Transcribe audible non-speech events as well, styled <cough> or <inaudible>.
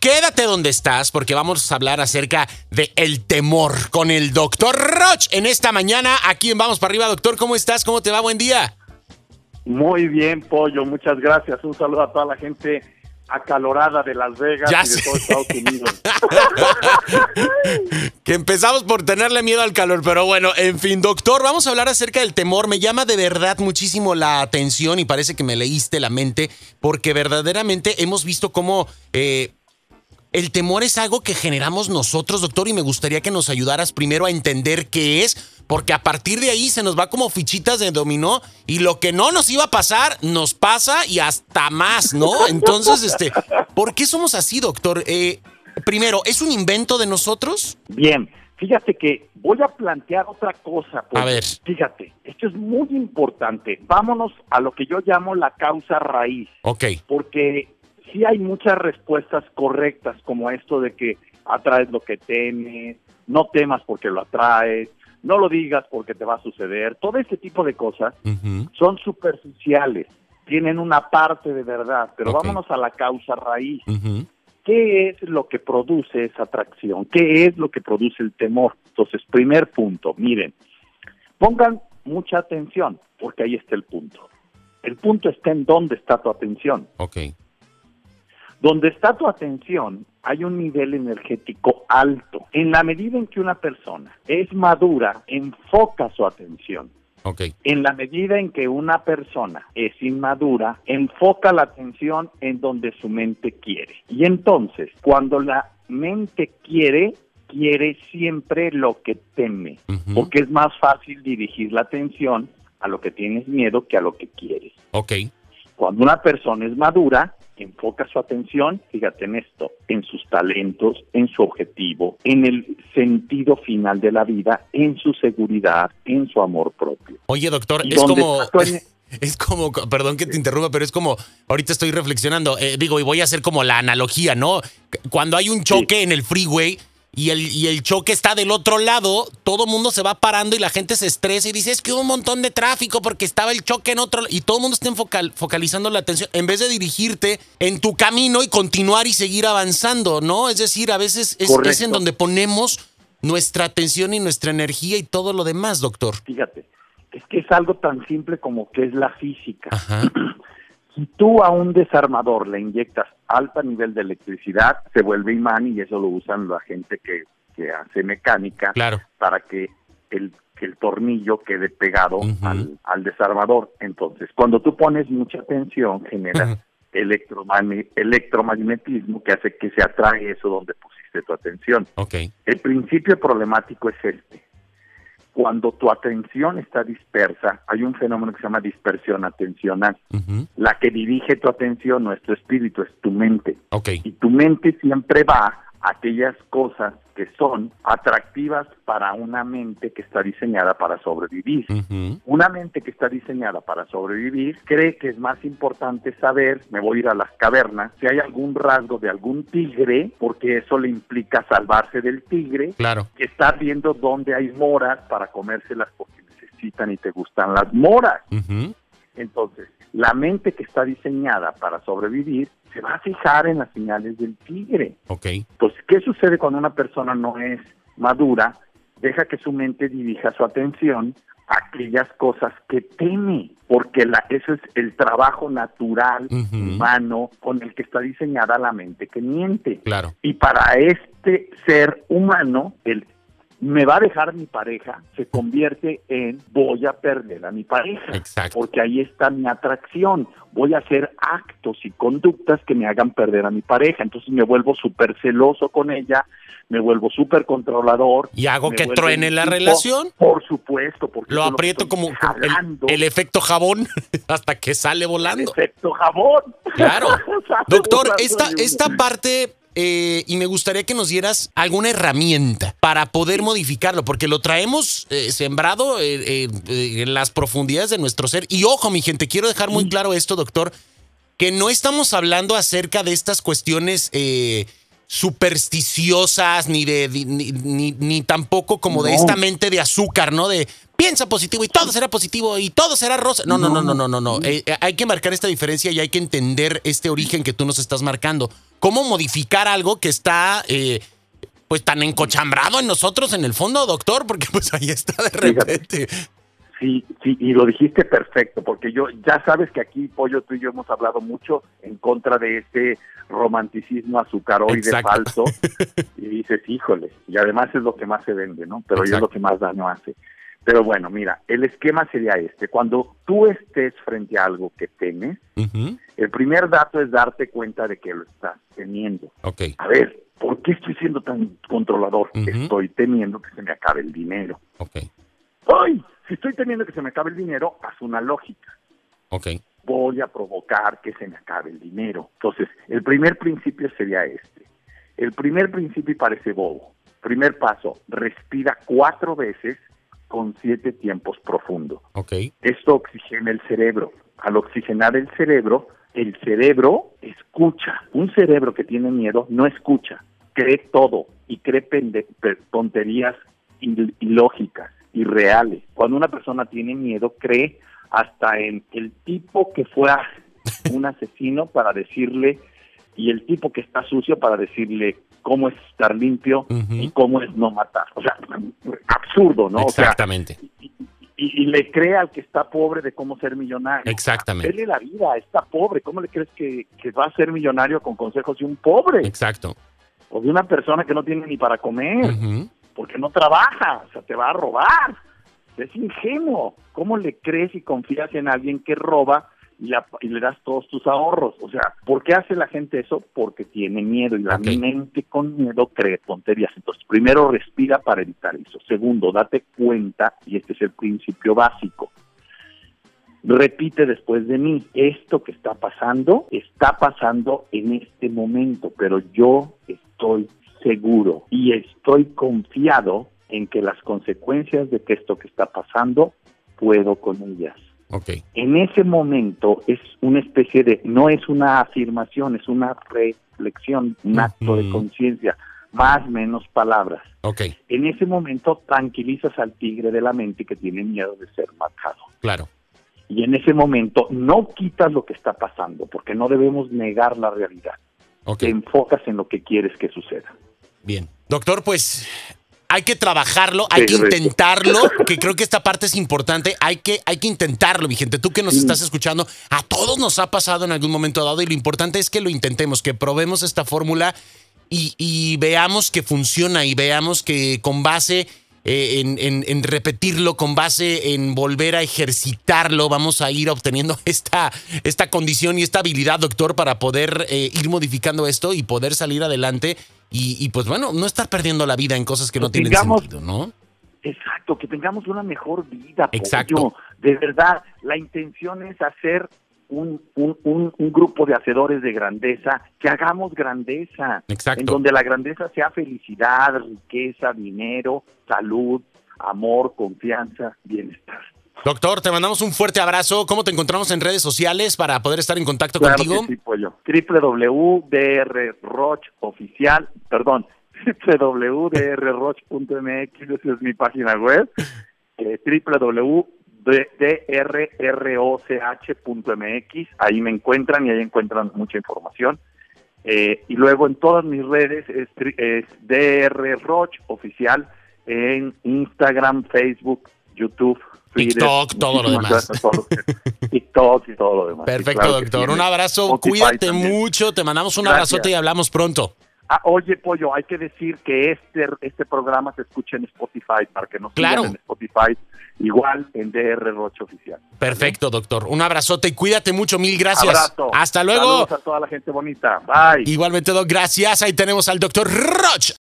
quédate donde estás porque vamos a hablar acerca de el temor con el doctor Roch en esta mañana aquí en Vamos para arriba. Doctor, ¿cómo estás? ¿Cómo te va? Buen día. Muy bien, Pollo, muchas gracias. Un saludo a toda la gente acalorada de Las Vegas Ya y de sé. todo Estados Unidos. <laughs> Que empezamos por tenerle miedo al calor, pero bueno, en fin, doctor, vamos a hablar acerca del temor. Me llama de verdad muchísimo la atención y parece que me leíste la mente, porque verdaderamente hemos visto cómo eh, el temor es algo que generamos nosotros, doctor, y me gustaría que nos ayudaras primero a entender qué es, porque a partir de ahí se nos va como fichitas de dominó y lo que no nos iba a pasar, nos pasa y hasta más, ¿no? <laughs> Entonces, este, ¿por qué somos así, doctor? Eh, primero, ¿es un invento de nosotros? Bien, fíjate que voy a plantear otra cosa. Pollo. A ver. Fíjate, esto es muy importante. Vámonos a lo que yo llamo la causa raíz. Ok. porque sí hay muchas respuestas correctas, como esto de que atraes lo que temes, no temas porque lo atraes, no lo digas porque te va a suceder, todo ese tipo de cosas son superficiales, tienen una parte de verdad, pero vámonos a la causa raíz. ¿Qué es lo que produce esa atracción? ¿Qué es lo que produce el temor? Entonces, primer punto, miren, pongan mucha atención, porque ahí está el punto. El punto está en dónde está tu atención. Ok. Donde está tu atención, hay un nivel energético alto. En la medida en que una persona es madura, enfoca su atención. Ok. En la medida en que una persona es inmadura, enfoca la atención en donde su mente quiere. Y entonces, cuando la mente quiere, quiere siempre lo que teme, porque es más fácil dirigir la atención a lo que tienes miedo que a lo que quieres. Ok. Cuando una persona es madura, enfoca su atención, fíjate en esto, en sus talentos, en su objetivo, en el sentido final de la vida, en su seguridad, en su amor propio. Oye, doctor, ¿Y es como. <laughs> Es como, perdón que te interrumpa, pero es como, ahorita estoy reflexionando, eh, digo, y voy a hacer como la analogía, ¿no? Cuando hay un choque en el freeway y el, y el choque está del otro lado, todo el mundo se va parando y la gente se estresa y dice, es que hubo un montón de tráfico porque estaba el choque en otro, y todo el mundo está enfocal- focalizando la atención, en vez de dirigirte en tu camino y continuar y seguir avanzando, ¿no? Es decir, a veces es, es en donde ponemos nuestra atención y nuestra energía y todo lo demás, doctor. Fíjate, es que es algo tan simple como que es la física. Ajá. <clears throat> Si tú a un desarmador le inyectas alto nivel de electricidad, se vuelve imán y eso lo usan la gente que, que hace mecánica Claro. para que el, que el tornillo quede pegado al, al desarmador. Entonces, cuando tú pones mucha tensión, generas electromagn- electromagnetismo que hace que se atrae eso donde pusiste tu atención. Ok. El principio problemático es este. Cuando tu atención está dispersa, hay un fenómeno que se llama dispersión atencional. La que dirige tu atención no es tu espíritu, es tu mente. Ok. Y tu mente siempre va a aquellas cosas que son atractivas para una mente que está diseñada para sobrevivir. Una mente que está diseñada para sobrevivir cree que es más importante saber, me voy a ir a las cavernas, si hay algún rasgo de algún tigre, porque eso le implica salvarse del tigre, Claro. que estar viendo dónde hay moras para comérselas porque necesitan y te gustan las moras. Entonces, la mente que está diseñada para sobrevivir se va a fijar en las señales del tigre. Ok. Entonces, ¿qué sucede cuando una persona no es madura? Deja que su mente dirija su atención a aquellas cosas que teme, porque la, ese es el trabajo natural, humano, con el que está diseñada la mente que miente. Claro. Y para este ser humano, el me va a dejar mi pareja se convierte en voy a perder a mi pareja. Exacto. Porque ahí está mi atracción. Voy a hacer actos y conductas que me hagan perder a mi pareja. Entonces me vuelvo súper celoso con ella, me vuelvo súper controlador. ¿Y hago que truene la tipo- relación? Por supuesto, porque Lo aprieto estoy como el, el efecto jabón <laughs> hasta que sale volando. efecto jabón. Claro. <laughs> Doctor, <laughs> esta, esta parte, eh, y me gustaría que nos dieras alguna herramienta para poder modificarlo, porque lo traemos eh, sembrado eh, en las profundidades de nuestro ser. Y ojo, mi gente, quiero dejar muy claro esto, doctor, que no estamos hablando acerca de estas cuestiones supersticiosas, ni de ni, ni- ni tampoco como de esta mente de azúcar, ¿no? De piensa positivo y todo será positivo y todo será rosa. No, no, no, no, no, no, no. Eh, eh, hay que marcar esta diferencia y hay que entender este origen que tú nos estás marcando. ¿Cómo modificar algo que está eh, pues tan encochambrado en nosotros en el fondo, doctor? Porque pues ahí está de repente. Sí, sí, y lo dijiste perfecto, porque yo ya sabes que aquí, Pollo, tú y yo hemos hablado mucho en contra de este romanticismo azucaroide falso, <laughs> y dices, híjole, y además es lo que más se vende, ¿no? Pero es lo que más daño hace. Pero bueno, mira, el esquema sería este. Cuando tú estés frente a algo que temes, el primer dato es darte cuenta de que lo estás teniendo. Okay. A ver, ¿por qué estoy siendo tan controlador? Estoy temiendo que se me acabe el dinero. Okay. ¡Ay! Si estoy temiendo que se me acabe el dinero, haz una lógica. Okay. Voy a provocar que se me acabe el dinero. Entonces, el primer principio sería este. El primer principio parece bobo. Primer paso, respira cuatro veces con siete tiempos profundos. Okay. Esto oxigena el cerebro. Al oxigenar el cerebro, el cerebro escucha. Un cerebro que tiene miedo no escucha, cree todo y cree tonterías ilógicas, irreales. Cuando una persona tiene miedo, cree hasta en el tipo que fue <laughs> un asesino para decirle y el tipo que está sucio para decirle cómo es estar limpio y cómo es no matar. O sea, absurdo, ¿no? Exactamente. y, le cree al que está pobre de cómo ser millonario. Exactamente. Dele la vida, está pobre. ¿Cómo le crees que, va a ser millonario con consejos de un pobre? Exacto. O de una persona que no tiene ni para comer, porque no trabaja, o sea, te va a robar. Es ingenuo. ¿Cómo le crees y confías en alguien que roba y, le das todos tus ahorros. O sea, ¿por qué hace la gente eso? Porque tiene miedo y la mente con miedo cree tonterías. Entonces, primero respira para evitar eso. Segundo, date cuenta, y este es el principio básico. Repite después de mí, esto que está pasando, está pasando en este momento, pero yo estoy seguro y estoy confiado en que las consecuencias de que esto que está pasando puedo con ellas. En ese momento es una especie de, no es una afirmación, es una reflexión, un acto de conciencia, más menos palabras. Okay. En ese momento tranquilizas al tigre de la mente que tiene miedo de ser matado. Claro. Y en ese momento no quitas lo que está pasando, porque no debemos negar la realidad. Te enfocas en lo que quieres que suceda. Bien. Doctor, pues hay que trabajarlo, hay que intentarlo, que creo que esta parte es importante, hay que, hay que intentarlo, mi gente, tú que nos estás escuchando, a todos nos ha pasado en algún momento dado y lo importante es que lo intentemos, que probemos esta fórmula y, veamos que funciona y veamos que con base eh, en, repetirlo, con base en volver a ejercitarlo, vamos a ir obteniendo <laughs> esta, esta condición y esta habilidad, doctor, para poder eh, ir modificando esto y poder salir adelante y, pues bueno, no estar perdiendo la vida en cosas que no tienen sentido, ¿no? Exacto, que tengamos una mejor vida. Exacto. De verdad, la intención es hacer un, un, un, grupo de hacedores de grandeza, que hagamos grandeza. Exacto. En donde la grandeza sea felicidad, riqueza, dinero, salud, amor, confianza, bienestar. Doctor, te mandamos un fuerte abrazo. ¿Cómo te encontramos en redes sociales para poder estar en contacto contigo? Que sí, pollo. www.drrochoficial, perdón, <laughs> www.drroch.mx, esa es mi página web, eh, www.drroch.mx, ahí me encuentran y ahí encuentran mucha información. Eh, y luego en todas mis redes es, es drroch oficial en Instagram, Facebook, YouTube, TikTok, todo lo demás. <laughs> TikTok y todo lo demás. Perfecto, doctor. Un abrazo. Cuídate mucho. Te mandamos un abrazote y hablamos pronto. Ah, oye, Pollo, hay que decir que este este programa se escucha en Spotify para que nos claro. en Spotify, igual en DR Roche Oficial. Perfecto, doctor. Un abrazote y cuídate mucho. Mil gracias. Abrazo. Hasta luego. Saludos a toda la gente bonita. Bye. Igualmente, doctor. Gracias. Ahí tenemos al doctor Roche.